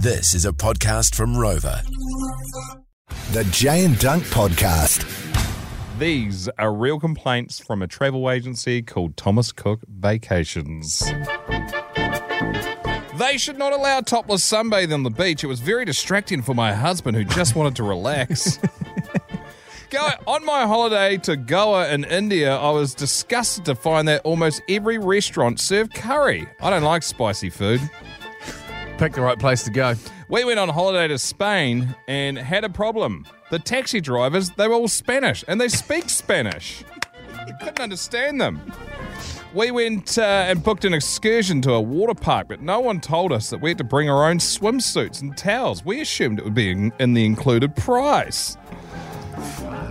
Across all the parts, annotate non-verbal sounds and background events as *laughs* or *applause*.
This is a podcast from Rover. The Jay and Dunc Podcast. These are real complaints from a travel agency called Thomas Cook Vacations. They should not allow topless sunbathing on the beach. It was very distracting for my husband who just wanted to relax. *laughs* Go, on my holiday to Goa in India, I was disgusted to find that almost every restaurant served curry. I don't like spicy food. Pick the right place to go. We went on holiday to Spain and had a problem. The taxi drivers, they were all Spanish and they speak *laughs* Spanish. You couldn't understand them. We went uh, and booked an excursion to a water park, but no one told us that we had to bring our own swimsuits and towels. We assumed it would be in, in the included price.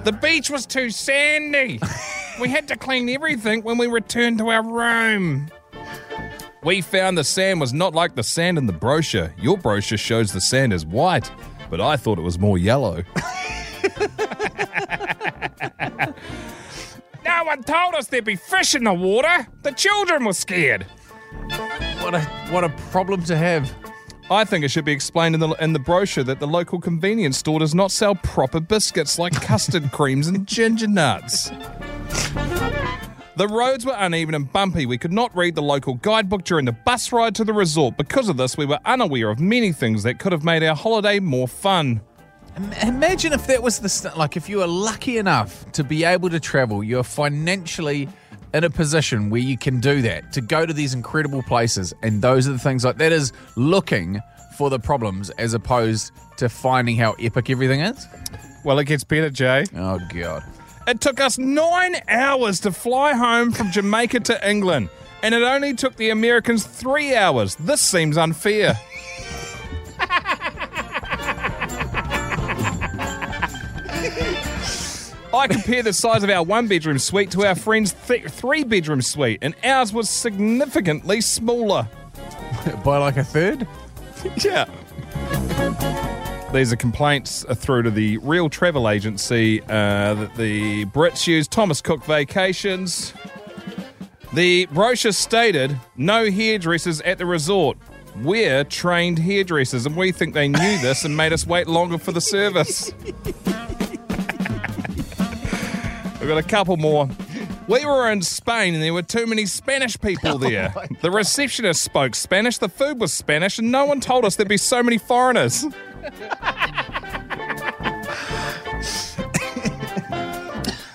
The beach was too sandy. *laughs* we had to clean everything when we returned to our room. We found the sand was not like the sand in the brochure. Your brochure shows the sand is white, but I thought it was more yellow. *laughs* no one told us there'd be fish in the water. The children were scared. What a what a problem to have. I think it should be explained in the in the brochure that the local convenience store does not sell proper biscuits like custard *laughs* creams and ginger nuts. The roads were uneven and bumpy. We could not read the local guidebook during the bus ride to the resort. Because of this, we were unaware of many things that could have made our holiday more fun. Imagine if that was the st- like if you were lucky enough to be able to travel, you're financially in a position where you can do that to go to these incredible places, and those are the things like that is looking for the problems as opposed to finding how epic everything is. Well, it gets better, Jay. Oh god. It took us nine hours to fly home from Jamaica to England, and it only took the Americans three hours. This seems unfair. I compare the size of our one bedroom suite to our friend's th- three bedroom suite, and ours was significantly smaller. By like a third? Yeah. These are complaints through to the real travel agency uh, that the Brits use, Thomas Cook Vacations. The brochure stated no hairdressers at the resort. We're trained hairdressers, and we think they knew this and made us wait longer for the service. *laughs* We've got a couple more. We were in Spain and there were too many Spanish people *laughs* there. the receptionist spoke Spanish, the food was Spanish, and no one told us there'd be so many foreigners.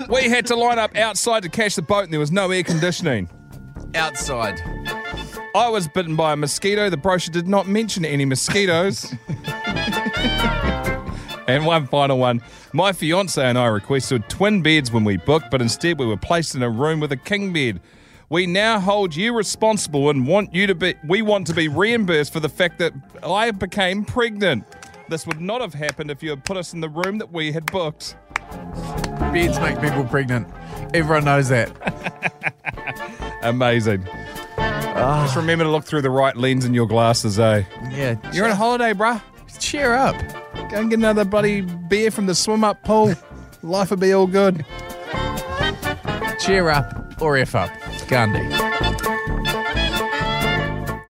We had to line up outside to catch the boat and there was no air conditioning. Outside. I was bitten by a mosquito. The brochure did not mention any mosquitoes. *laughs* and one final one. My fiance and I requested twin beds when we booked, but instead we were placed in a room with a king bed. We now hold you responsible and want you to be we want to be reimbursed for the fact that I became pregnant. This would not have happened if you had put us in the room that we had booked. Beds make people pregnant. Everyone knows that. *laughs* Amazing. Just remember to look through the right lens in your glasses, eh? Yeah. You're on a holiday, bruh. cheer up. Go and get another bloody beer from the swim up pool. Life will be all good. Cheer up or F up. Gandhi.